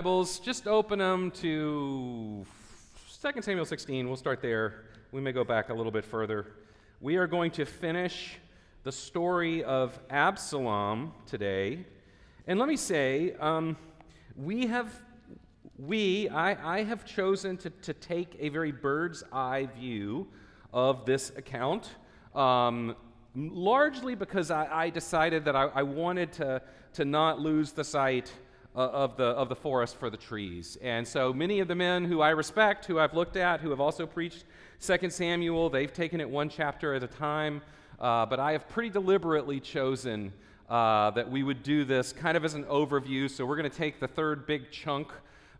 Bibles, just open them to 2 Samuel 16. We'll start there. We may go back a little bit further. We are going to finish the story of Absalom today. And let me say, um, we have, we, I, I have chosen to, to take a very bird's eye view of this account, um, largely because I, I decided that I, I wanted to, to not lose the sight uh, of, the, of the forest for the trees. And so many of the men who I respect, who I've looked at, who have also preached 2 Samuel, they've taken it one chapter at a time. Uh, but I have pretty deliberately chosen uh, that we would do this kind of as an overview. So we're going to take the third big chunk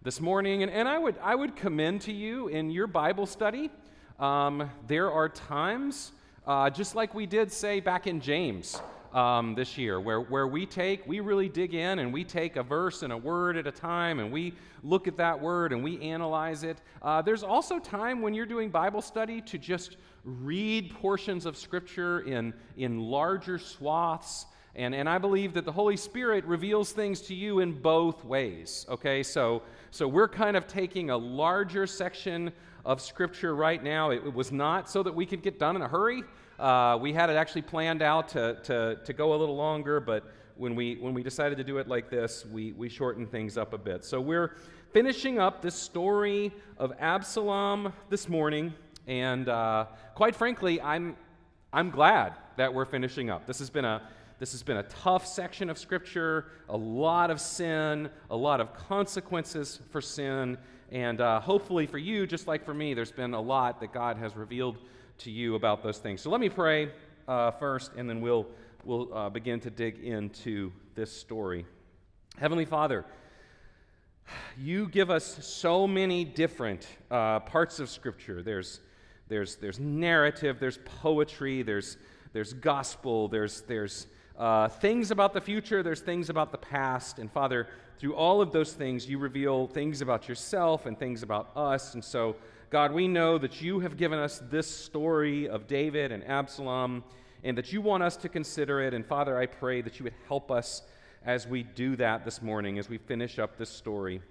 this morning. And, and I, would, I would commend to you in your Bible study, um, there are times, uh, just like we did say back in James um, this year, where, where we take, we really dig in and we take a verse and a word at a time and we look at that word and we analyze it. Uh, there's also time when you're doing Bible study to just read portions of Scripture in, in larger swaths. And, and I believe that the Holy Spirit reveals things to you in both ways. Okay, so, so we're kind of taking a larger section of Scripture right now. It, it was not so that we could get done in a hurry. Uh, we had it actually planned out to, to, to go a little longer, but when we, when we decided to do it like this, we, we shortened things up a bit. So we're finishing up this story of Absalom this morning, and uh, quite frankly, I'm, I'm glad that we're finishing up. This has been a this has been a tough section of Scripture, a lot of sin, a lot of consequences for sin, and uh, hopefully for you, just like for me, there's been a lot that God has revealed to you about those things. So let me pray uh, first, and then we'll, we'll uh, begin to dig into this story. Heavenly Father, you give us so many different uh, parts of Scripture. There's, there's, there's narrative, there's poetry, there's, there's gospel, there's, there's uh, things about the future, there's things about the past. And Father, through all of those things, you reveal things about yourself and things about us. And so, God, we know that you have given us this story of David and Absalom and that you want us to consider it. And Father, I pray that you would help us as we do that this morning, as we finish up this story.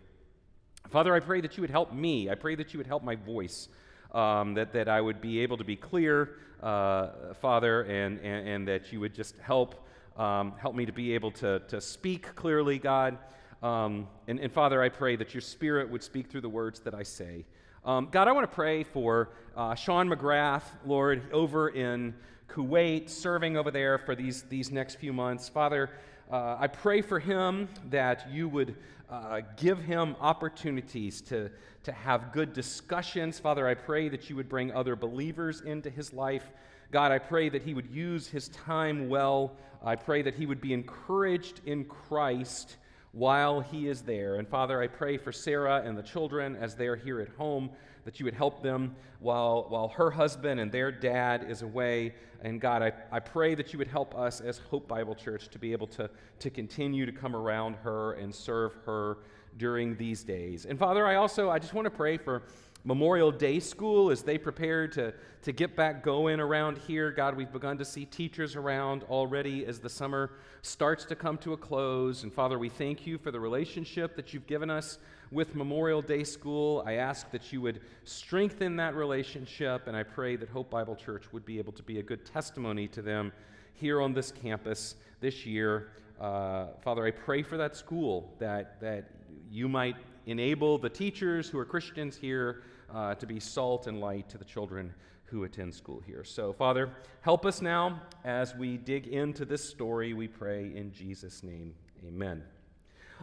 Father, I pray that you would help me. I pray that you would help my voice, um, that, that I would be able to be clear, uh, Father, and, and, and, that you would just help, um, help me to be able to, to speak clearly, God. Um, and, and Father, I pray that your Spirit would speak through the words that I say. Um, God, I want to pray for uh, Sean McGrath, Lord, over in Kuwait, serving over there for these, these next few months. Father, uh, I pray for him that you would uh, give him opportunities to, to have good discussions. Father, I pray that you would bring other believers into his life. God, I pray that he would use his time well. I pray that he would be encouraged in Christ while he is there. And Father, I pray for Sarah and the children as they are here at home that you would help them while, while her husband and their dad is away. And God, I, I pray that you would help us as Hope Bible Church to be able to, to continue to come around her and serve her during these days. And Father, I also, I just want to pray for Memorial Day School as they prepare to, to get back going around here. God, we've begun to see teachers around already as the summer starts to come to a close. And Father, we thank you for the relationship that you've given us with Memorial Day School. I ask that you would strengthen that relationship, and I pray that Hope Bible Church would be able to be a good testimony to them here on this campus this year. Uh, Father, I pray for that school that, that you might enable the teachers who are Christians here uh, to be salt and light to the children who attend school here. So, Father, help us now as we dig into this story, we pray in Jesus' name. Amen.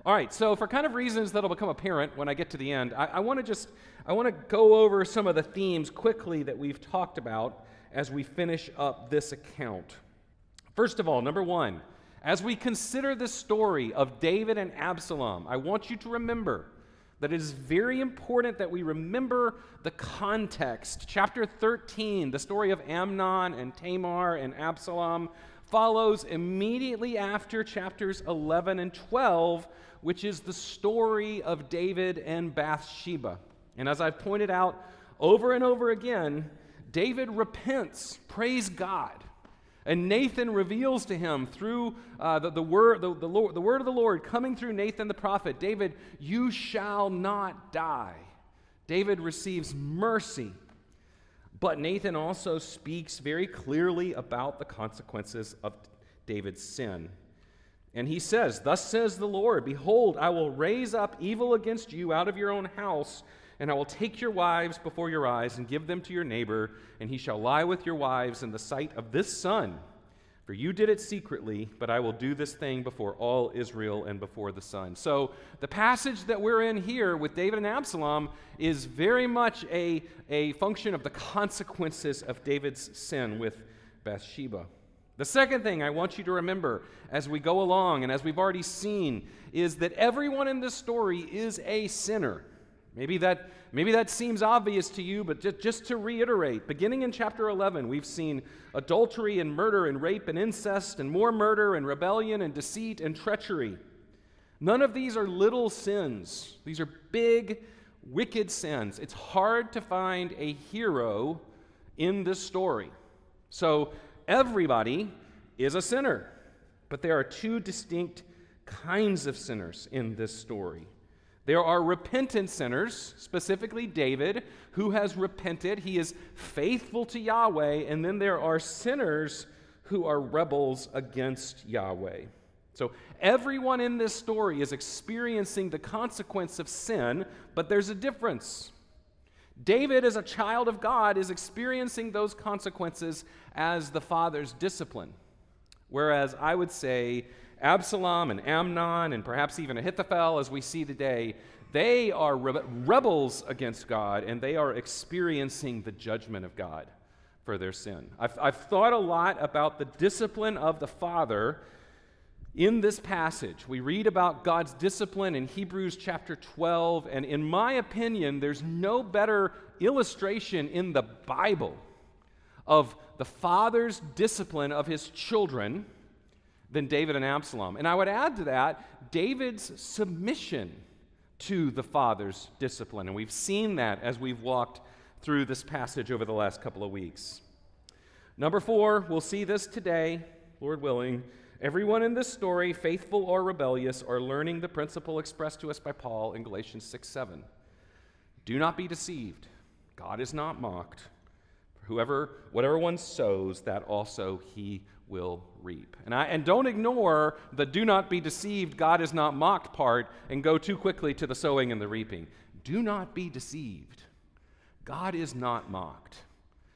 All right, so for kind of reasons that'll become apparent when I get to the end, I, I want to just I want to go over some of the themes quickly that we've talked about as we finish up this account. First of all, number one, as we consider the story of David and Absalom, I want you to remember that it is very important that we remember the context. Chapter 13, the story of Amnon and Tamar and Absalom, follows immediately after chapters 11 and 12, which is the story of David and Bathsheba. And as I've pointed out over and over again, David repents, praise God. And Nathan reveals to him through uh, the, the, word, the, the, Lord, the word of the Lord coming through Nathan the prophet David, you shall not die. David receives mercy. But Nathan also speaks very clearly about the consequences of David's sin. And he says, Thus says the Lord, Behold, I will raise up evil against you out of your own house, and I will take your wives before your eyes and give them to your neighbor, and he shall lie with your wives in the sight of this sun. For you did it secretly, but I will do this thing before all Israel and before the sun. So, the passage that we're in here with David and Absalom is very much a, a function of the consequences of David's sin with Bathsheba. The second thing I want you to remember as we go along, and as we've already seen, is that everyone in this story is a sinner. Maybe that, maybe that seems obvious to you, but just, just to reiterate, beginning in chapter 11, we've seen adultery and murder and rape and incest and more murder and rebellion and deceit and treachery. None of these are little sins, these are big, wicked sins. It's hard to find a hero in this story. So everybody is a sinner, but there are two distinct kinds of sinners in this story. There are repentant sinners, specifically David, who has repented. He is faithful to Yahweh. And then there are sinners who are rebels against Yahweh. So everyone in this story is experiencing the consequence of sin, but there's a difference. David, as a child of God, is experiencing those consequences as the father's discipline. Whereas I would say Absalom and Amnon and perhaps even Ahithophel, as we see today, they are re- rebels against God and they are experiencing the judgment of God for their sin. I've, I've thought a lot about the discipline of the father in this passage, we read about God's discipline in Hebrews chapter 12, and in my opinion, there's no better illustration in the Bible of the father's discipline of his children than David and Absalom. And I would add to that David's submission to the father's discipline. And we've seen that as we've walked through this passage over the last couple of weeks. Number four, we'll see this today, Lord willing. Everyone in this story, faithful or rebellious, are learning the principle expressed to us by Paul in Galatians 6 7. Do not be deceived. God is not mocked. Whoever, whatever one sows, that also he will reap. And, I, and don't ignore the do not be deceived, God is not mocked part and go too quickly to the sowing and the reaping. Do not be deceived. God is not mocked.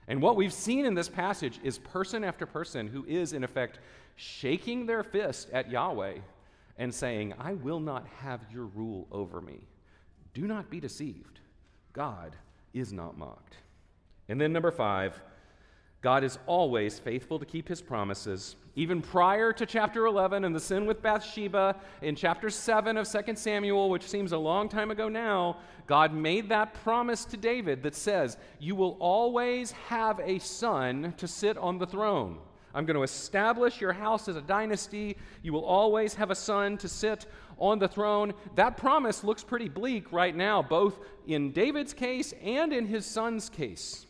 And what we've seen in this passage is person after person who is, in effect, shaking their fist at Yahweh and saying, I will not have your rule over me. Do not be deceived. God is not mocked. And then, number five, God is always faithful to keep his promises. Even prior to chapter 11 and the sin with Bathsheba, in chapter 7 of 2 Samuel, which seems a long time ago now, God made that promise to David that says, You will always have a son to sit on the throne. I'm going to establish your house as a dynasty. You will always have a son to sit on the throne. That promise looks pretty bleak right now, both in David's case and in his son's case.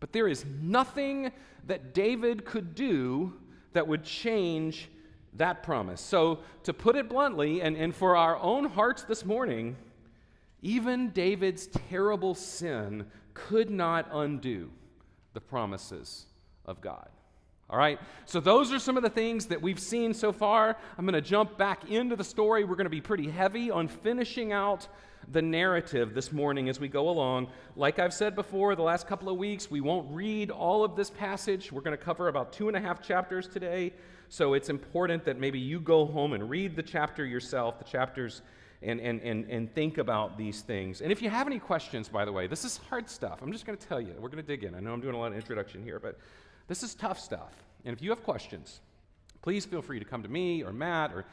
But there is nothing that David could do that would change that promise. So, to put it bluntly, and, and for our own hearts this morning, even David's terrible sin could not undo the promises of God. All right? So, those are some of the things that we've seen so far. I'm going to jump back into the story. We're going to be pretty heavy on finishing out the narrative this morning as we go along. Like I've said before, the last couple of weeks, we won't read all of this passage. We're going to cover about two and a half chapters today. So, it's important that maybe you go home and read the chapter yourself, the chapters. And, and, and, and think about these things. And if you have any questions, by the way, this is hard stuff. I'm just going to tell you. We're going to dig in. I know I'm doing a lot of introduction here, but this is tough stuff. And if you have questions, please feel free to come to me or Matt or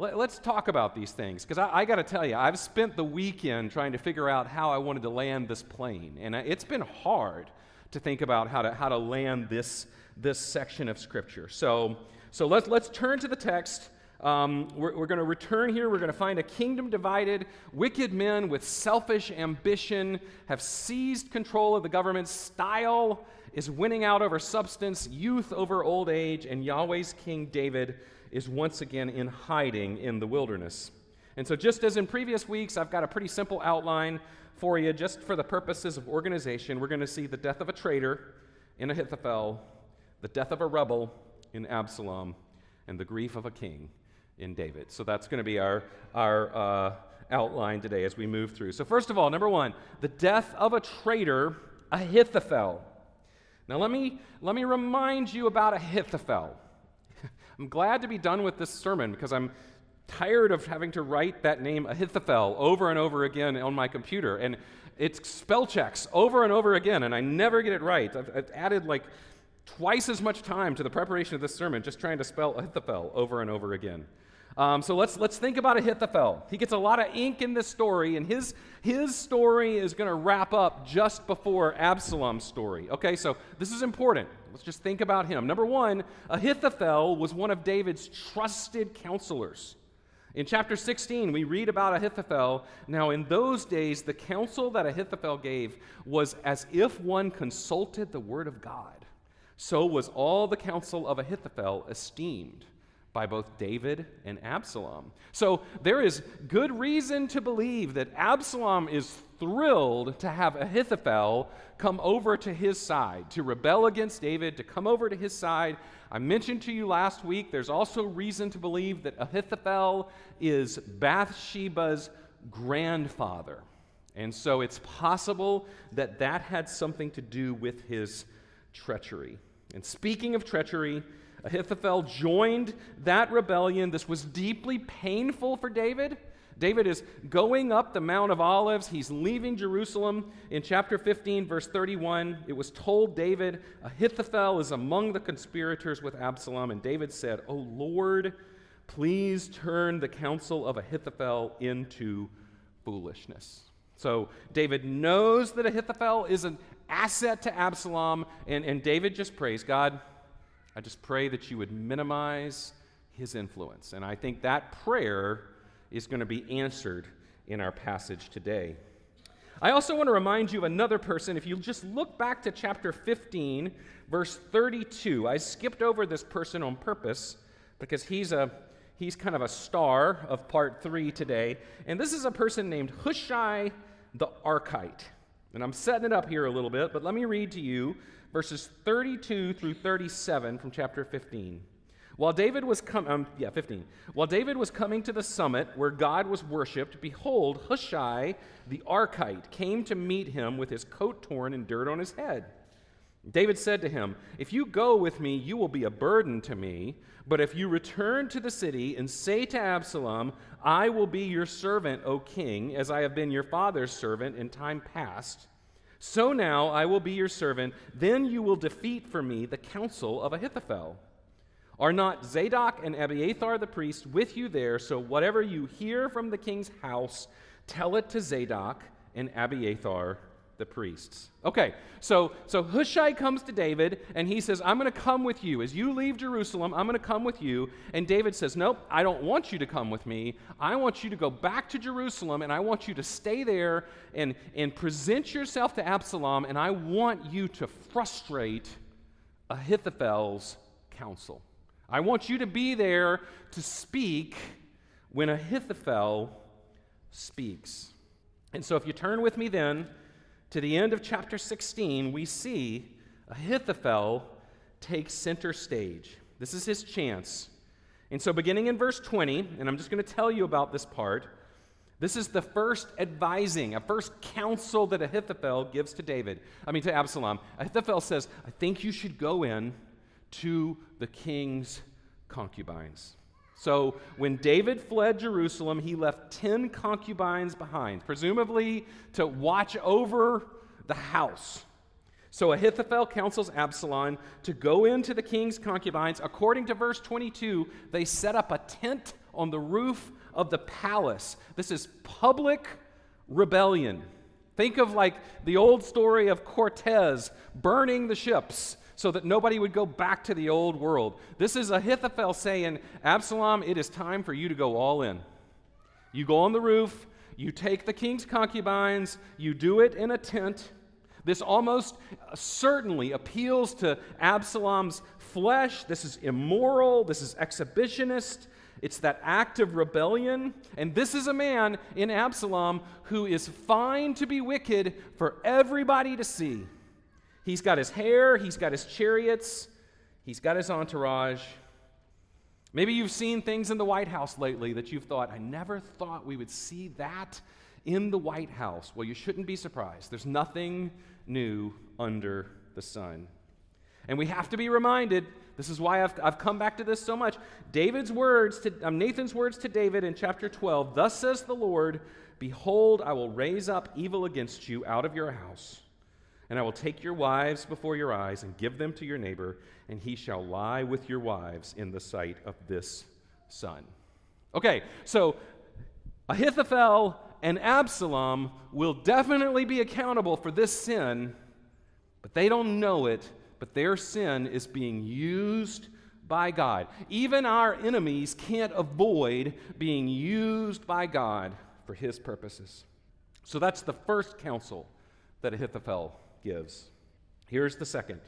let, us talk about these things. Because I, I got to tell you, I've spent the weekend trying to figure out how I wanted to land this plane. And it's been hard to think about how to, how to land this, this section of Scripture. So, so let's, let's turn to the text. Um, we're, we're going to return here. We're going to find a kingdom divided. Wicked men with selfish ambition have seized control of the government. Style is winning out over substance, youth over old age, and Yahweh's King David is once again in hiding in the wilderness. And so, just as in previous weeks, I've got a pretty simple outline for you, just for the purposes of organization. We're going to see the death of a traitor in Ahithophel, the death of a rebel in Absalom, and the grief of a king in David. So, that's going to be our, our uh, outline today as we move through. So, first of all, number one, the death of a traitor, Ahithophel. Now, let me, let me remind you about Ahithophel. I'm glad to be done with this sermon because I'm tired of having to write that name Ahithophel over and over again on my computer. And it's spell checks over and over again, and I never get it right. I've, I've added like twice as much time to the preparation of this sermon just trying to spell Ahithophel over and over again. Um, so let's, let's think about Ahithophel. He gets a lot of ink in this story, and his, his story is going to wrap up just before Absalom's story. Okay, so this is important. Let's just think about him. Number one, Ahithophel was one of David's trusted counselors. In chapter 16, we read about Ahithophel. Now, in those days, the counsel that Ahithophel gave was as if one consulted the word of God. So was all the counsel of Ahithophel esteemed by both David and Absalom. So there is good reason to believe that Absalom is thrilled to have Ahithophel come over to his side, to rebel against David, to come over to his side. I mentioned to you last week, there's also reason to believe that Ahithophel is Bathsheba's grandfather. And so it's possible that that had something to do with his treachery. And speaking of treachery, Ahithophel joined that rebellion. This was deeply painful for David. David is going up the Mount of Olives. He's leaving Jerusalem. In chapter 15, verse 31, it was told David, Ahithophel is among the conspirators with Absalom. And David said, O Lord, please turn the counsel of Ahithophel into foolishness. So David knows that Ahithophel is an asset to Absalom, and, and David just prays, God, I just pray that you would minimize his influence. And I think that prayer is going to be answered in our passage today. I also want to remind you of another person. If you just look back to chapter 15, verse 32, I skipped over this person on purpose because he's a he's kind of a star of part 3 today. And this is a person named Hushai the Archite. And I'm setting it up here a little bit, but let me read to you verses 32 through 37 from chapter 15. While David was coming, um, yeah, 15. While David was coming to the summit where God was worshipped, behold, Hushai the Archite came to meet him with his coat torn and dirt on his head. David said to him, If you go with me, you will be a burden to me. But if you return to the city and say to Absalom, I will be your servant, O king, as I have been your father's servant in time past, so now I will be your servant. Then you will defeat for me the counsel of Ahithophel. Are not Zadok and Abiathar the priest with you there? So whatever you hear from the king's house, tell it to Zadok and Abiathar the priests. Okay, so so Hushai comes to David and he says, "I'm going to come with you as you leave Jerusalem. I'm going to come with you." And David says, "Nope, I don't want you to come with me. I want you to go back to Jerusalem and I want you to stay there and and present yourself to Absalom and I want you to frustrate Ahithophel's counsel. I want you to be there to speak when Ahithophel speaks." And so if you turn with me then to the end of chapter 16, we see Ahithophel takes center stage. This is his chance. And so, beginning in verse 20, and I'm just going to tell you about this part, this is the first advising, a first counsel that Ahithophel gives to David, I mean to Absalom. Ahithophel says, I think you should go in to the king's concubines. So when David fled Jerusalem, he left 10 concubines behind, presumably to watch over the house. So Ahithophel counsels Absalom to go into the king's concubines. According to verse 22, they set up a tent on the roof of the palace. This is public rebellion. Think of like the old story of Cortez burning the ships so that nobody would go back to the old world. This is Ahithophel saying, Absalom, it is time for you to go all in. You go on the roof, you take the king's concubines, you do it in a tent. This almost uh, certainly appeals to Absalom's flesh. This is immoral. This is exhibitionist. It's that act of rebellion. And this is a man in Absalom who is fine to be wicked for everybody to see. He's got his hair, he's got his chariots, he's got his entourage. Maybe you've seen things in the White House lately that you've thought, I never thought we would see that in the White House. Well, you shouldn't be surprised. There's nothing new under the sun. And we have to be reminded this is why I've, I've come back to this so much. David's words to um, Nathan's words to David in chapter 12 Thus says the Lord, Behold, I will raise up evil against you out of your house, and I will take your wives before your eyes and give them to your neighbor, and he shall lie with your wives in the sight of this sun. Okay, so Ahithophel and Absalom will definitely be accountable for this sin, but they don't know it, but their sin is being used by God. Even our enemies can't avoid being used by God for his purposes. So that's the first counsel that Ahithophel gives. Here's the second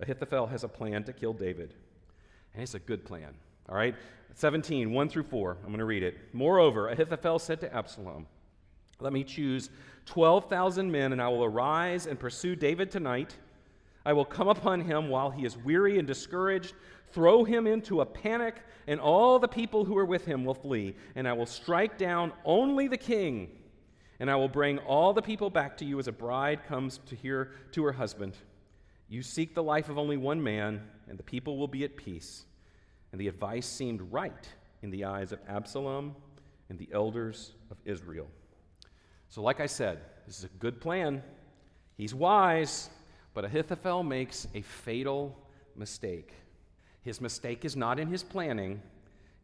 Ahithophel has a plan to kill David, and it's a good plan. All right? 17, 1 through 4. I'm going to read it. Moreover, Ahithophel said to Absalom, Let me choose 12,000 men, and I will arise and pursue David tonight. I will come upon him while he is weary and discouraged, throw him into a panic, and all the people who are with him will flee. And I will strike down only the king, and I will bring all the people back to you as a bride comes to hear to her husband. You seek the life of only one man, and the people will be at peace. And the advice seemed right in the eyes of Absalom and the elders of Israel. So, like I said, this is a good plan. He's wise, but Ahithophel makes a fatal mistake. His mistake is not in his planning,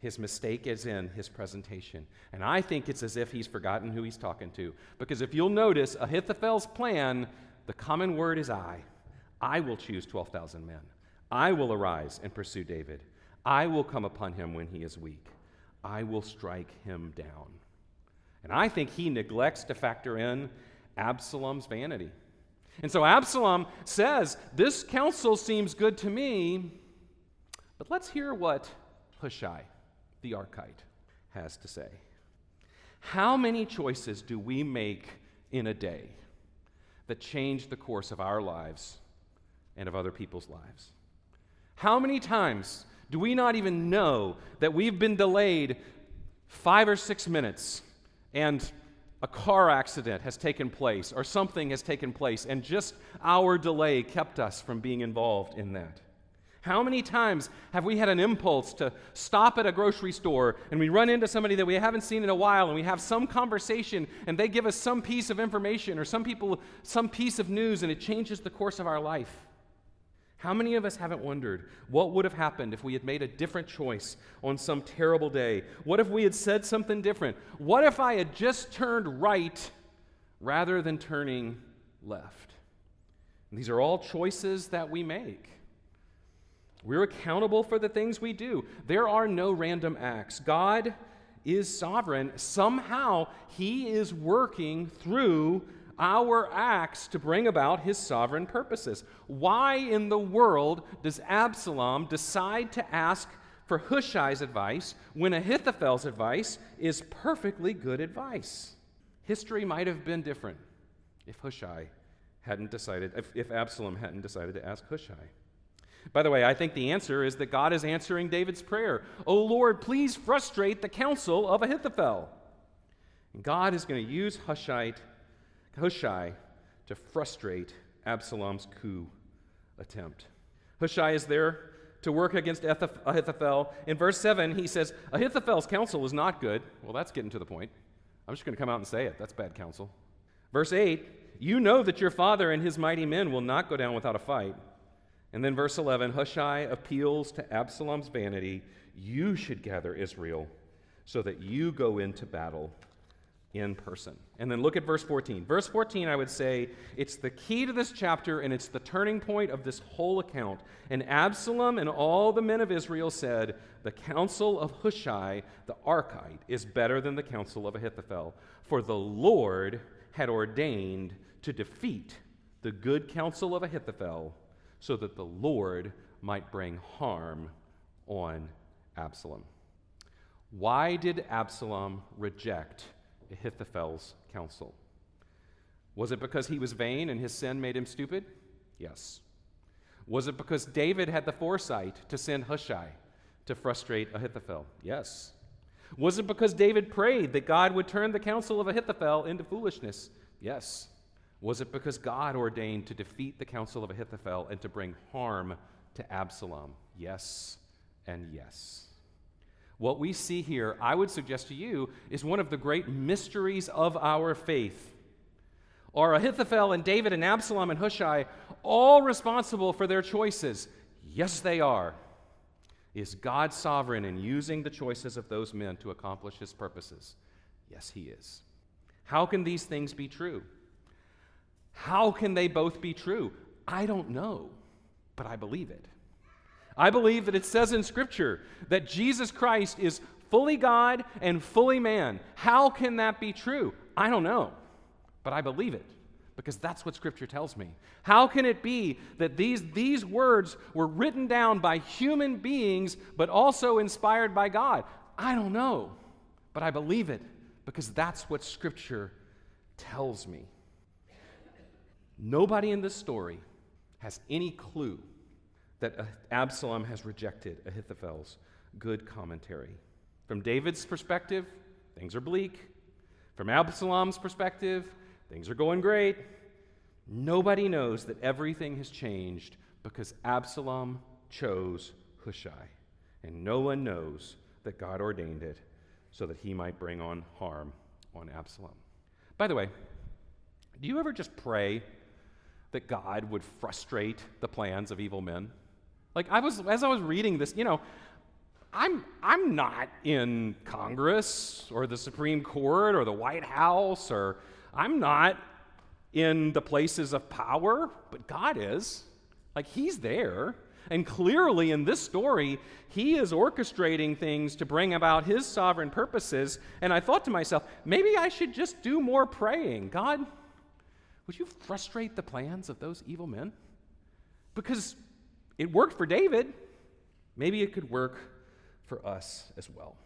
his mistake is in his presentation. And I think it's as if he's forgotten who he's talking to. Because if you'll notice, Ahithophel's plan, the common word is I. I will choose 12,000 men. I will arise and pursue David. I will come upon him when he is weak. I will strike him down. And I think he neglects to factor in Absalom's vanity. And so Absalom says, This counsel seems good to me, but let's hear what Hushai, the Archite, has to say. How many choices do we make in a day that change the course of our lives and of other people's lives? How many times do we not even know that we've been delayed five or six minutes and a car accident has taken place or something has taken place, and just our delay kept us from being involved in that? How many times have we had an impulse to stop at a grocery store and we run into somebody that we haven't seen in a while and we have some conversation and they give us some piece of information or some people some piece of news and it changes the course of our life? How many of us haven't wondered what would have happened if we had made a different choice on some terrible day? What if we had said something different? What if I had just turned right rather than turning left? And these are all choices that we make. We're accountable for the things we do. There are no random acts. God is sovereign. Somehow, He is working through our acts to bring about his sovereign purposes. Why in the world does Absalom decide to ask for Hushai's advice when Ahithophel's advice is perfectly good advice? History might have been different if Hushai hadn't decided, if, if Absalom hadn't decided to ask Hushai. By the way, I think the answer is that God is answering David's prayer. Oh Lord, please frustrate the counsel of Ahithophel. And God is going to use Hushai Hushai to frustrate Absalom's coup attempt. Hushai is there to work against Ahithophel. In verse 7, he says, Ahithophel's counsel is not good. Well, that's getting to the point. I'm just going to come out and say it. That's bad counsel. Verse 8, you know that your father and his mighty men will not go down without a fight. And then verse 11, Hushai appeals to Absalom's vanity. You should gather Israel so that you go into battle in person. And then look at verse 14. Verse 14, I would say, it's the key to this chapter and it's the turning point of this whole account. And Absalom and all the men of Israel said, The counsel of Hushai the Archite is better than the counsel of Ahithophel, for the Lord had ordained to defeat the good counsel of Ahithophel so that the Lord might bring harm on Absalom. Why did Absalom reject Ahithophel's counsel? Was it because he was vain and his sin made him stupid? Yes. Was it because David had the foresight to send Hushai to frustrate Ahithophel? Yes. Was it because David prayed that God would turn the counsel of Ahithophel into foolishness? Yes. Was it because God ordained to defeat the counsel of Ahithophel and to bring harm to Absalom? Yes and yes. What we see here, I would suggest to you, is one of the great mysteries of our faith. Are Ahithophel and David and Absalom and Hushai all responsible for their choices? Yes, they are. Is God sovereign in using the choices of those men to accomplish his purposes? Yes, he is. How can these things be true? How can they both be true? I don't know, but I believe it. I believe that it says in Scripture that Jesus Christ is fully God and fully man. How can that be true? I don't know, but I believe it because that's what Scripture tells me. How can it be that these, these words were written down by human beings but also inspired by God? I don't know, but I believe it because that's what Scripture tells me. Nobody in this story has any clue that Absalom has rejected Ahithophel's good commentary. From David's perspective, things are bleak. From Absalom's perspective, things are going great. Nobody knows that everything has changed because Absalom chose Hushai. And no one knows that God ordained it so that he might bring on harm on Absalom. By the way, do you ever just pray that God would frustrate the plans of evil men? Like I was as I was reading this, you know, I'm I'm not in Congress or the Supreme Court or the White House or I'm not in the places of power, but God is. Like he's there. And clearly in this story, he is orchestrating things to bring about his sovereign purposes. And I thought to myself, maybe I should just do more praying. God, would you frustrate the plans of those evil men? Because it worked for David. Maybe it could work for us as well.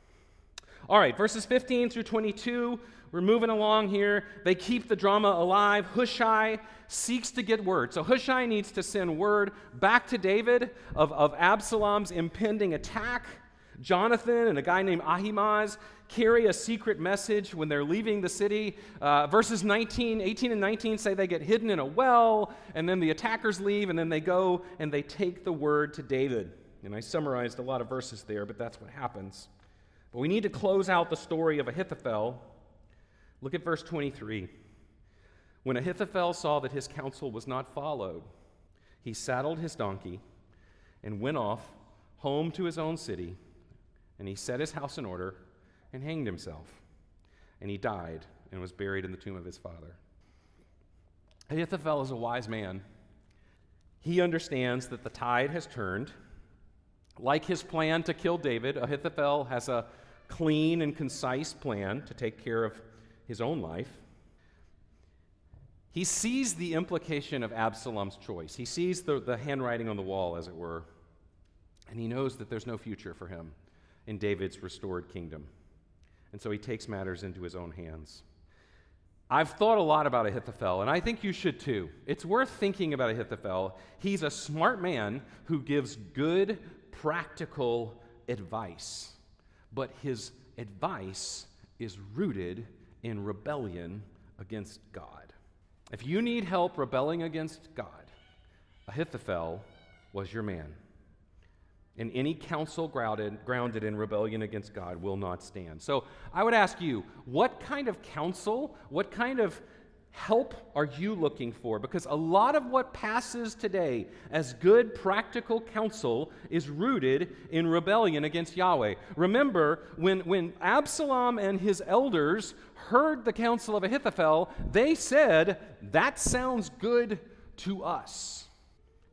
All right, verses 15 through 22, we're moving along here. They keep the drama alive. Hushai seeks to get word. So Hushai needs to send word back to David of, of Absalom's impending attack. Jonathan and a guy named Ahimaaz carry a secret message when they're leaving the city. Uh, verses 19, 18 and 19 say they get hidden in a well, and then the attackers leave, and then they go and they take the word to David. And I summarized a lot of verses there, but that's what happens. But we need to close out the story of Ahithophel. Look at verse 23. When Ahithophel saw that his counsel was not followed, he saddled his donkey and went off home to his own city, and he set his house in order and hanged himself. And he died and was buried in the tomb of his father. Ahithophel is a wise man. He understands that the tide has turned. Like his plan to kill David, Ahithophel has a clean and concise plan to take care of his own life. He sees the implication of Absalom's choice. He sees the, the handwriting on the wall, as it were, and he knows that there's no future for him in David's restored kingdom and so he takes matters into his own hands. I've thought a lot about Ahithophel, and I think you should too. It's worth thinking about Ahithophel. He's a smart man who gives good, practical advice, but his advice is rooted in rebellion against God. If you need help rebelling against God, Ahithophel was your man and any counsel grounded, grounded in rebellion against God will not stand. So I would ask you, what kind of counsel, what kind of help are you looking for? Because a lot of what passes today as good practical counsel is rooted in rebellion against Yahweh. Remember, when, when Absalom and his elders heard the counsel of Ahithophel, they said, That sounds good to us.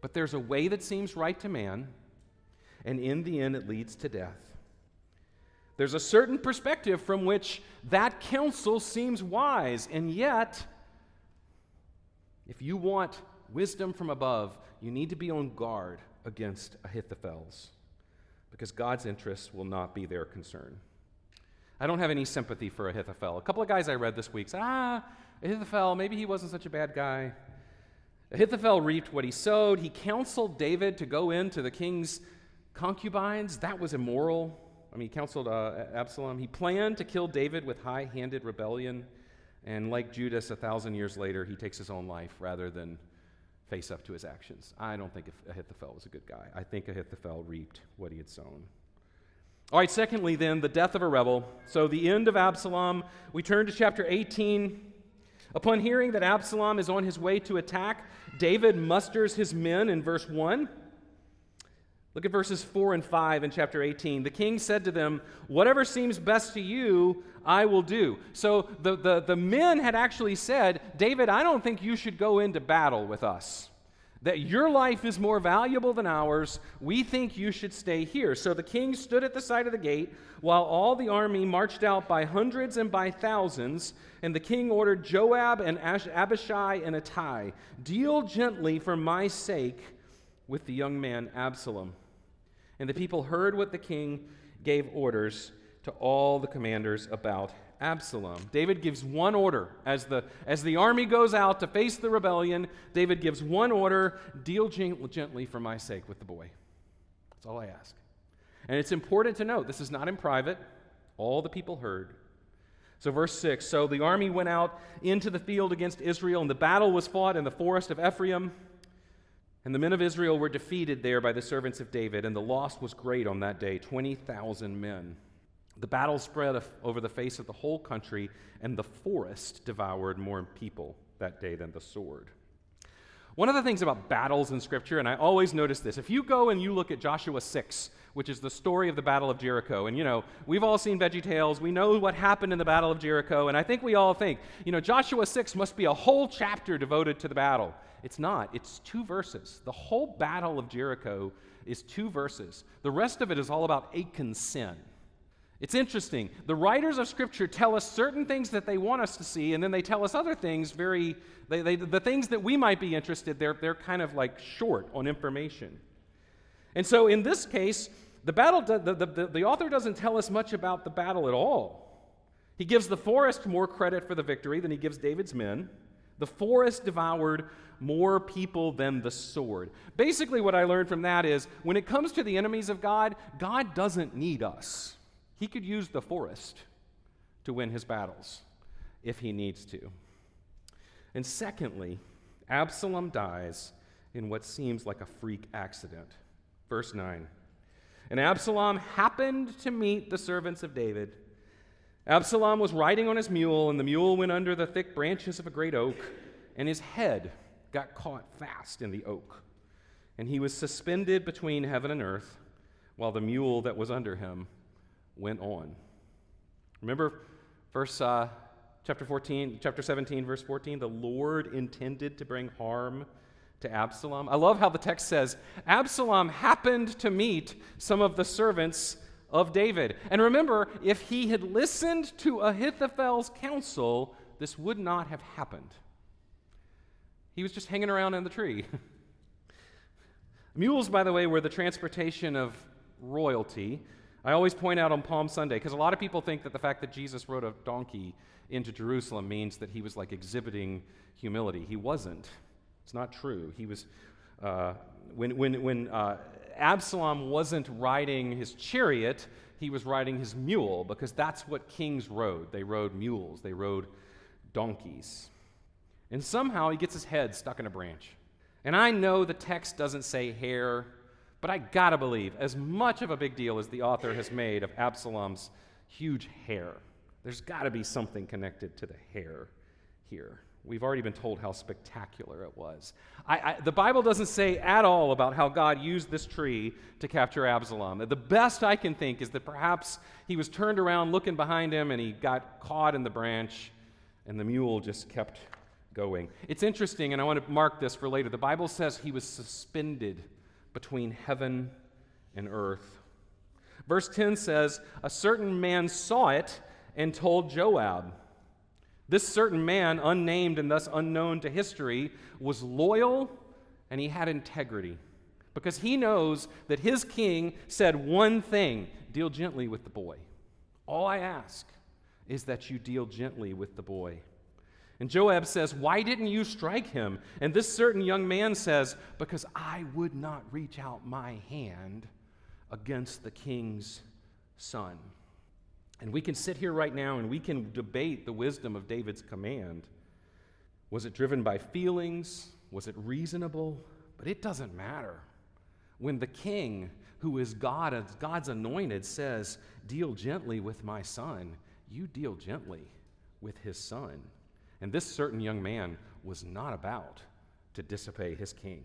But there's a way that seems right to man and in the end, it leads to death. There's a certain perspective from which that counsel seems wise, and yet, if you want wisdom from above, you need to be on guard against Ahithophel's because God's interests will not be their concern. I don't have any sympathy for Ahithophel. A couple of guys I read this week said, ah, Ahithophel, maybe he wasn't such a bad guy. Ahithophel reaped what he sowed. He counseled David to go into the king's concubines. That was immoral. I mean, he counseled uh, Absalom. He planned to kill David with high handed rebellion. And like Judas, a thousand years later, he takes his own life rather than face up to his actions. I don't think Ahithophel was a good guy. I think Ahithophel reaped what he had sown. All right, secondly, then, the death of a rebel. So, the end of Absalom. We turn to chapter 18. Upon hearing that Absalom is on his way to attack, David musters his men in verse 1. Look at verses 4 and 5 in chapter 18. The king said to them, Whatever seems best to you, I will do. So the, the, the men had actually said, David, I don't think you should go into battle with us. That your life is more valuable than ours. We think you should stay here. So the king stood at the side of the gate while all the army marched out by hundreds and by thousands. And the king ordered Joab and Abishai and Ittai, Deal gently for my sake with the young man Absalom. And the people heard what the king gave orders to all the commanders about Absalom. David gives one order. As the, as the army goes out to face the rebellion, David gives one order deal gently for my sake with the boy. That's all I ask. And it's important to note this is not in private. All the people heard. So, verse 6 So the army went out into the field against Israel, and the battle was fought in the forest of Ephraim. And the men of Israel were defeated there by the servants of David, and the loss was great on that day 20,000 men. The battle spread over the face of the whole country, and the forest devoured more people that day than the sword. One of the things about battles in Scripture, and I always notice this, if you go and you look at Joshua 6, which is the story of the Battle of Jericho, and you know, we've all seen Veggie Tales, we know what happened in the Battle of Jericho, and I think we all think, you know, Joshua 6 must be a whole chapter devoted to the battle. It's not, it's two verses. The whole Battle of Jericho is two verses. The rest of it is all about Achan's sin. It's interesting. The writers of Scripture tell us certain things that they want us to see, and then they tell us other things very, they, they, the things that we might be interested, they're, they're kind of like short on information. And so in this case, the, battle, the, the, the, the author doesn't tell us much about the battle at all. He gives the forest more credit for the victory than he gives David's men. The forest devoured more people than the sword. Basically, what I learned from that is when it comes to the enemies of God, God doesn't need us. He could use the forest to win his battles if he needs to. And secondly, Absalom dies in what seems like a freak accident. Verse 9. And Absalom happened to meet the servants of David. Absalom was riding on his mule, and the mule went under the thick branches of a great oak, and his head got caught fast in the oak. And he was suspended between heaven and earth, while the mule that was under him went on. Remember verse uh, chapter 14, chapter 17, verse 14? The Lord intended to bring harm to Absalom. I love how the text says Absalom happened to meet some of the servants of David. And remember, if he had listened to Ahithophel's counsel, this would not have happened. He was just hanging around in the tree. Mules, by the way, were the transportation of royalty. I always point out on Palm Sunday, because a lot of people think that the fact that Jesus rode a donkey into Jerusalem means that he was like exhibiting humility. He wasn't. It's not true. He was, uh, when, when, when uh, Absalom wasn't riding his chariot, he was riding his mule, because that's what kings rode. They rode mules, they rode donkeys. And somehow he gets his head stuck in a branch. And I know the text doesn't say hair but I gotta believe, as much of a big deal as the author has made of Absalom's huge hair, there's gotta be something connected to the hair here. We've already been told how spectacular it was. I, I, the Bible doesn't say at all about how God used this tree to capture Absalom. The best I can think is that perhaps he was turned around looking behind him and he got caught in the branch and the mule just kept going. It's interesting, and I want to mark this for later. The Bible says he was suspended between heaven and earth. Verse 10 says, A certain man saw it and told Joab. This certain man, unnamed and thus unknown to history, was loyal and he had integrity because he knows that his king said one thing deal gently with the boy. All I ask is that you deal gently with the boy. And Joab says, Why didn't you strike him? And this certain young man says, Because I would not reach out my hand against the king's son. And we can sit here right now and we can debate the wisdom of David's command. Was it driven by feelings? Was it reasonable? But it doesn't matter. When the king, who is God, God's anointed, says, Deal gently with my son, you deal gently with his son. And this certain young man was not about to disobey his king.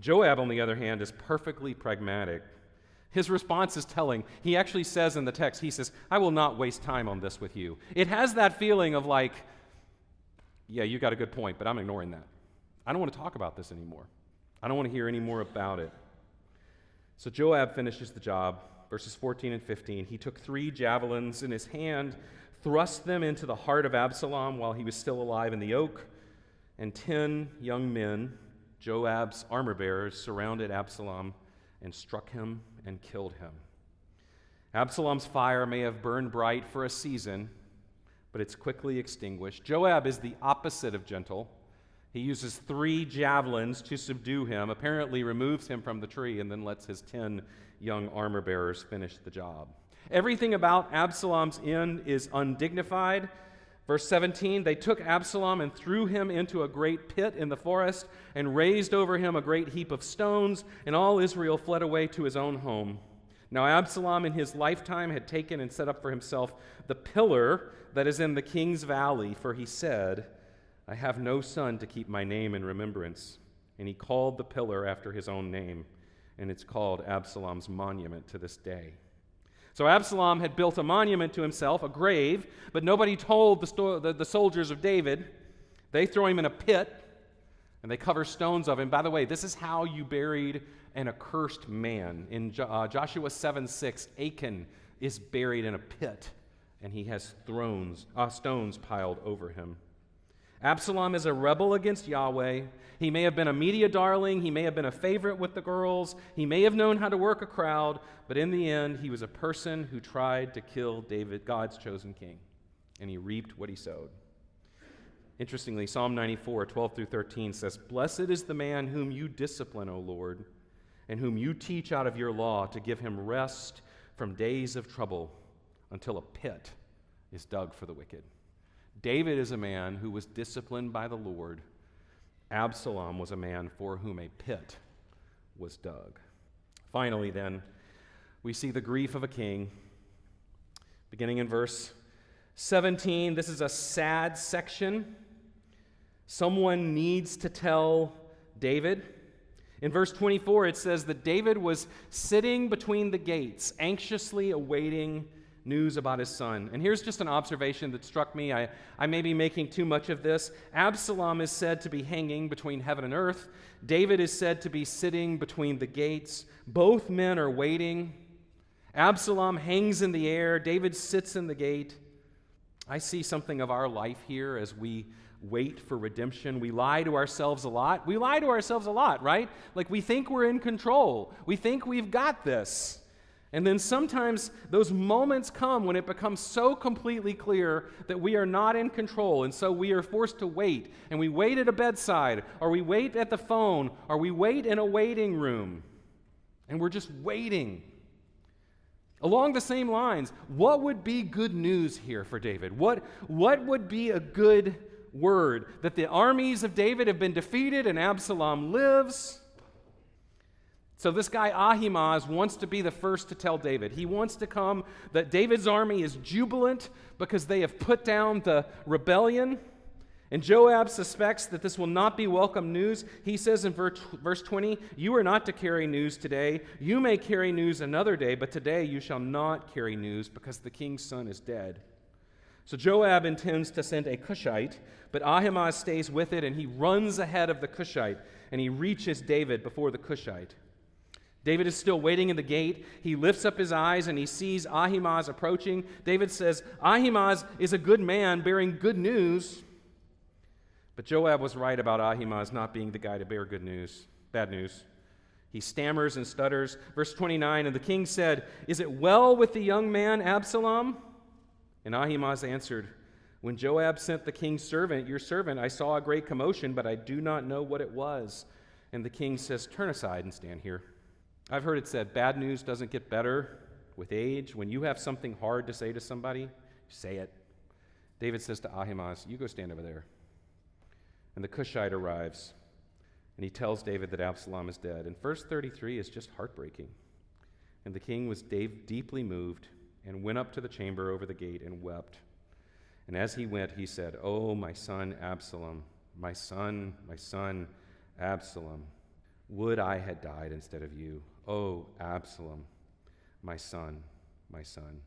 Joab, on the other hand, is perfectly pragmatic. His response is telling. He actually says in the text, he says, I will not waste time on this with you. It has that feeling of like, yeah, you got a good point, but I'm ignoring that. I don't want to talk about this anymore. I don't want to hear any more about it. So Joab finishes the job. Verses 14 and 15. He took three javelins in his hand, thrust them into the heart of Absalom while he was still alive in the oak, and ten young men, Joab's armor bearers, surrounded Absalom and struck him and killed him. Absalom's fire may have burned bright for a season, but it's quickly extinguished. Joab is the opposite of gentle. He uses three javelins to subdue him, apparently removes him from the tree, and then lets his ten young armor bearers finish the job. Everything about Absalom's end is undignified. Verse 17 They took Absalom and threw him into a great pit in the forest and raised over him a great heap of stones, and all Israel fled away to his own home. Now, Absalom in his lifetime had taken and set up for himself the pillar that is in the king's valley, for he said, I have no son to keep my name in remembrance. And he called the pillar after his own name, and it's called Absalom's monument to this day. So Absalom had built a monument to himself, a grave, but nobody told the, sto- the, the soldiers of David. They throw him in a pit, and they cover stones of him. By the way, this is how you buried an accursed man. In uh, Joshua 7 6, Achan is buried in a pit, and he has thrones, uh, stones piled over him. Absalom is a rebel against Yahweh. He may have been a media darling. He may have been a favorite with the girls. He may have known how to work a crowd. But in the end, he was a person who tried to kill David, God's chosen king. And he reaped what he sowed. Interestingly, Psalm 94, 12 through 13 says, Blessed is the man whom you discipline, O Lord, and whom you teach out of your law to give him rest from days of trouble until a pit is dug for the wicked. David is a man who was disciplined by the Lord. Absalom was a man for whom a pit was dug. Finally, then, we see the grief of a king. Beginning in verse 17, this is a sad section. Someone needs to tell David. In verse 24, it says that David was sitting between the gates, anxiously awaiting news about his son. And here's just an observation that struck me. I, I may be making too much of this. Absalom is said to be hanging between heaven and earth, David is said to be sitting between the gates. Both men are waiting. Absalom hangs in the air, David sits in the gate. I see something of our life here as we wait for redemption. We lie to ourselves a lot. We lie to ourselves a lot, right? Like we think we're in control, we think we've got this. And then sometimes those moments come when it becomes so completely clear that we are not in control. And so we are forced to wait. And we wait at a bedside, or we wait at the phone, or we wait in a waiting room. And we're just waiting. Along the same lines, what would be good news here for David? What, what would be a good word? That the armies of David have been defeated and Absalom lives? So, this guy Ahimaaz wants to be the first to tell David. He wants to come that David's army is jubilant because they have put down the rebellion. And Joab suspects that this will not be welcome news. He says in verse 20, You are not to carry news today. You may carry news another day, but today you shall not carry news because the king's son is dead. So Joab intends to send a Cushite, but Ahimaaz stays with it and he runs ahead of the Cushite and he reaches David before the Cushite. David is still waiting in the gate. He lifts up his eyes and he sees Ahimaaz approaching. David says, Ahimaaz is a good man bearing good news. But Joab was right about Ahimaaz not being the guy to bear good news, bad news. He stammers and stutters. Verse 29 And the king said, Is it well with the young man Absalom? And Ahimaaz answered, When Joab sent the king's servant, your servant, I saw a great commotion, but I do not know what it was. And the king says, Turn aside and stand here. I've heard it said, Bad news doesn't get better with age. When you have something hard to say to somebody, say it. David says to Ahimaaz, You go stand over there. And the Cushite arrives, and he tells David that Absalom is dead. And verse 33 is just heartbreaking. And the king was deeply moved and went up to the chamber over the gate and wept. And as he went, he said, Oh, my son Absalom, my son, my son Absalom, would I had died instead of you. Oh, Absalom, my son, my son.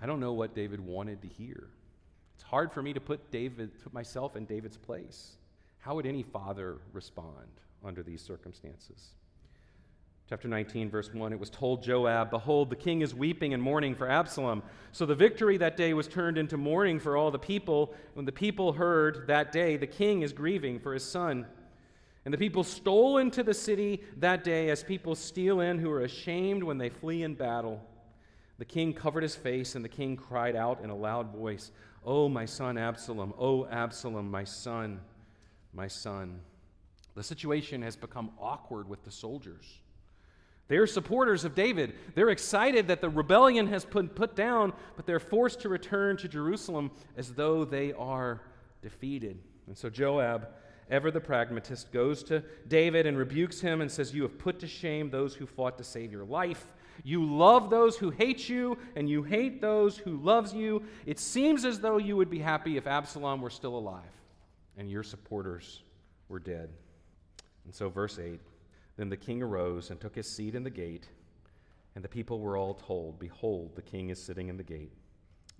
I don't know what David wanted to hear. It's hard for me to put David, put myself in David's place. How would any father respond under these circumstances? Chapter 19, verse 1 it was told Joab, Behold, the king is weeping and mourning for Absalom. So the victory that day was turned into mourning for all the people. When the people heard that day, the king is grieving for his son. And the people stole into the city that day as people steal in who are ashamed when they flee in battle. The king covered his face, and the king cried out in a loud voice, Oh, my son Absalom, oh, Absalom, my son, my son. The situation has become awkward with the soldiers. They're supporters of David. They're excited that the rebellion has been put down, but they're forced to return to Jerusalem as though they are defeated. And so Joab, ever the pragmatist, goes to David and rebukes him and says, You have put to shame those who fought to save your life. You love those who hate you, and you hate those who loves you. It seems as though you would be happy if Absalom were still alive and your supporters were dead. And so, verse 8 Then the king arose and took his seat in the gate, and the people were all told, Behold, the king is sitting in the gate.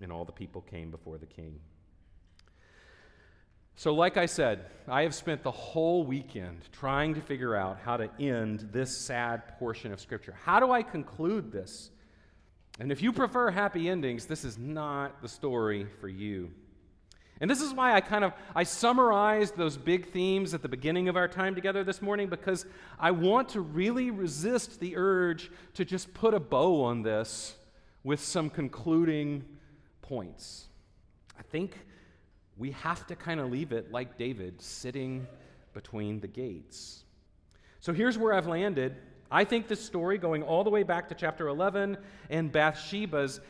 And all the people came before the king. So, like I said, I have spent the whole weekend trying to figure out how to end this sad portion of Scripture. How do I conclude this? And if you prefer happy endings, this is not the story for you. And this is why I kind of I summarized those big themes at the beginning of our time together this morning because I want to really resist the urge to just put a bow on this with some concluding points. I think we have to kind of leave it like David, sitting between the gates. So here's where I've landed. I think this story, going all the way back to chapter 11 and Bathsheba's,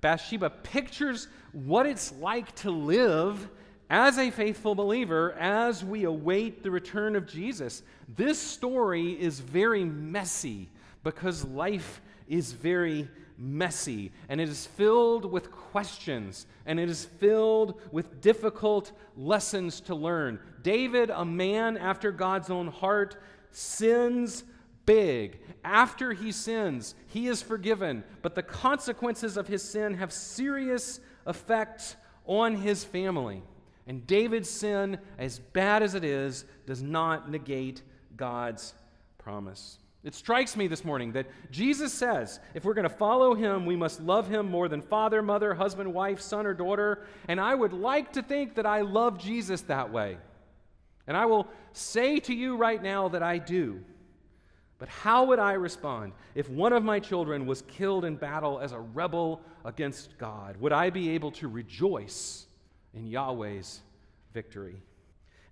Bathsheba pictures what it's like to live as a faithful believer as we await the return of Jesus. This story is very messy because life is very messy and it is filled with questions and it is filled with difficult lessons to learn. David, a man after God's own heart, sins big. After he sins, he is forgiven, but the consequences of his sin have serious effects on his family. And David's sin, as bad as it is, does not negate God's promise. It strikes me this morning that Jesus says if we're going to follow him, we must love him more than father, mother, husband, wife, son, or daughter. And I would like to think that I love Jesus that way. And I will say to you right now that I do. But how would I respond if one of my children was killed in battle as a rebel against God? Would I be able to rejoice in Yahweh's victory?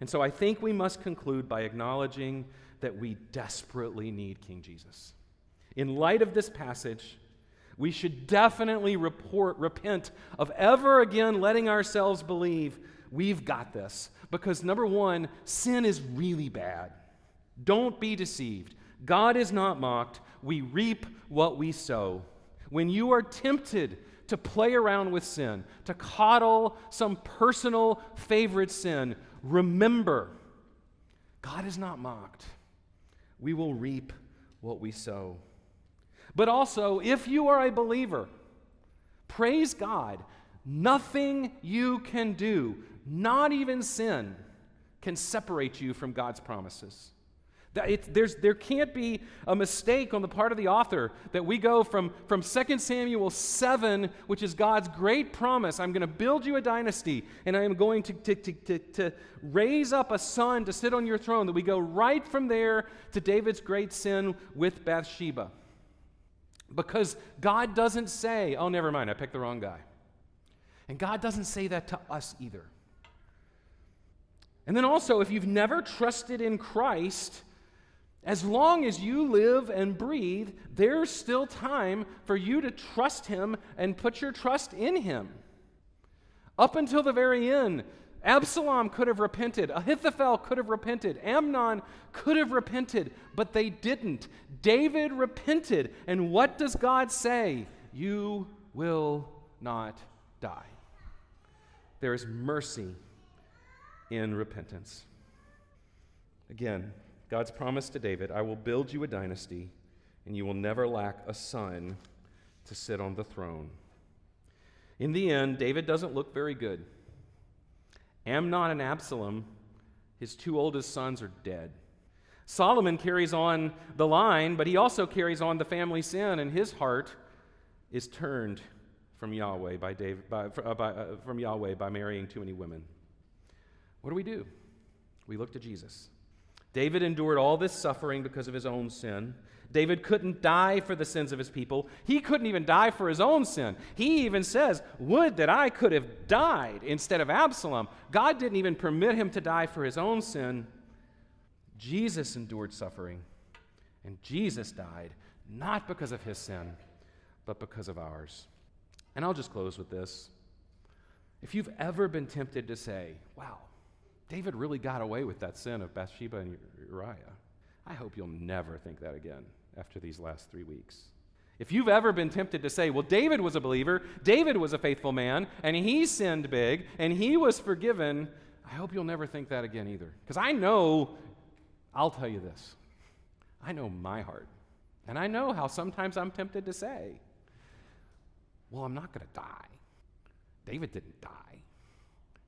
And so I think we must conclude by acknowledging that we desperately need King Jesus. In light of this passage, we should definitely report, repent of ever again letting ourselves believe we've got this. Because number one, sin is really bad. Don't be deceived. God is not mocked. We reap what we sow. When you are tempted to play around with sin, to coddle some personal favorite sin, remember God is not mocked we will reap what we sow. But also, if you are a believer, praise God, nothing you can do, not even sin, can separate you from God's promises. It, there can't be a mistake on the part of the author that we go from, from 2 Samuel 7, which is God's great promise I'm going to build you a dynasty, and I am going to, to, to, to, raise up a son to sit on your throne, that we go right from there to David's great sin with Bathsheba. Because God doesn't say, oh, never mind, I picked the wrong guy. And God doesn't say that to us either. And then also, if you've never trusted in Christ, as long as you live and breathe, there's still time for you to trust Him and put your trust in Him. Up until the very end, Absalom could have repented. Ahithophel could have repented. Amnon could have repented, but they didn't. David repented. And what does God say? You will not die. There is mercy in repentance. Again, God's promise to David I will build you a dynasty, and you will never lack a son to sit on the throne. In the end, David doesn't look very good. Amnon and Absalom, his two oldest sons, are dead. Solomon carries on the line, but he also carries on the family sin, and his heart is turned from Yahweh by David, by, uh, by, uh, from Yahweh by marrying too many women. What do we do? We look to Jesus. David endured all this suffering because of his own sin. David couldn't die for the sins of his people. He couldn't even die for his own sin. He even says, Would that I could have died instead of Absalom. God didn't even permit him to die for his own sin. Jesus endured suffering, and Jesus died not because of his sin, but because of ours. And I'll just close with this. If you've ever been tempted to say, Wow, David really got away with that sin of Bathsheba and Uriah. I hope you'll never think that again after these last three weeks. If you've ever been tempted to say, well, David was a believer, David was a faithful man, and he sinned big, and he was forgiven, I hope you'll never think that again either. Because I know, I'll tell you this I know my heart. And I know how sometimes I'm tempted to say, well, I'm not going to die. David didn't die,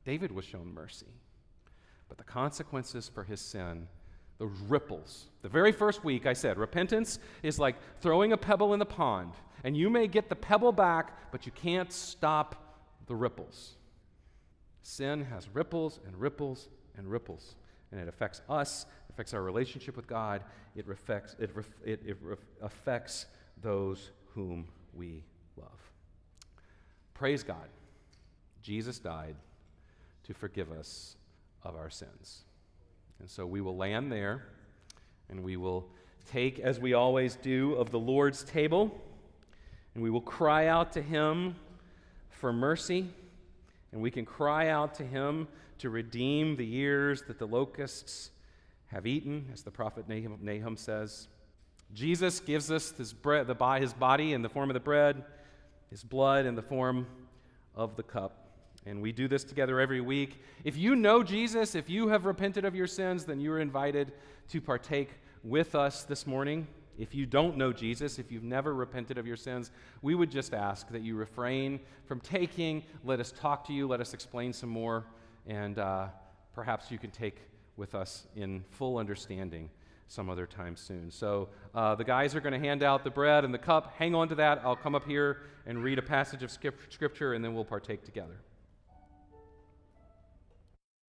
David was shown mercy. But the consequences for his sin, the ripples. The very first week, I said, repentance is like throwing a pebble in the pond. And you may get the pebble back, but you can't stop the ripples. Sin has ripples and ripples and ripples. And it affects us, it affects our relationship with God, it, reflects, it, it, it affects those whom we love. Praise God. Jesus died to forgive us of our sins. And so we will land there and we will take, as we always do, of the Lord's table and we will cry out to Him for mercy. And we can cry out to Him to redeem the years that the locusts have eaten, as the prophet Nahum, Nahum says. Jesus gives us his, bread, the, his body in the form of the bread, his blood in the form of the cup. And we do this together every week. If you know Jesus, if you have repented of your sins, then you are invited to partake with us this morning. If you don't know Jesus, if you've never repented of your sins, we would just ask that you refrain from taking. Let us talk to you. Let us explain some more. And uh, perhaps you can take with us in full understanding some other time soon. So uh, the guys are going to hand out the bread and the cup. Hang on to that. I'll come up here and read a passage of scripture, and then we'll partake together.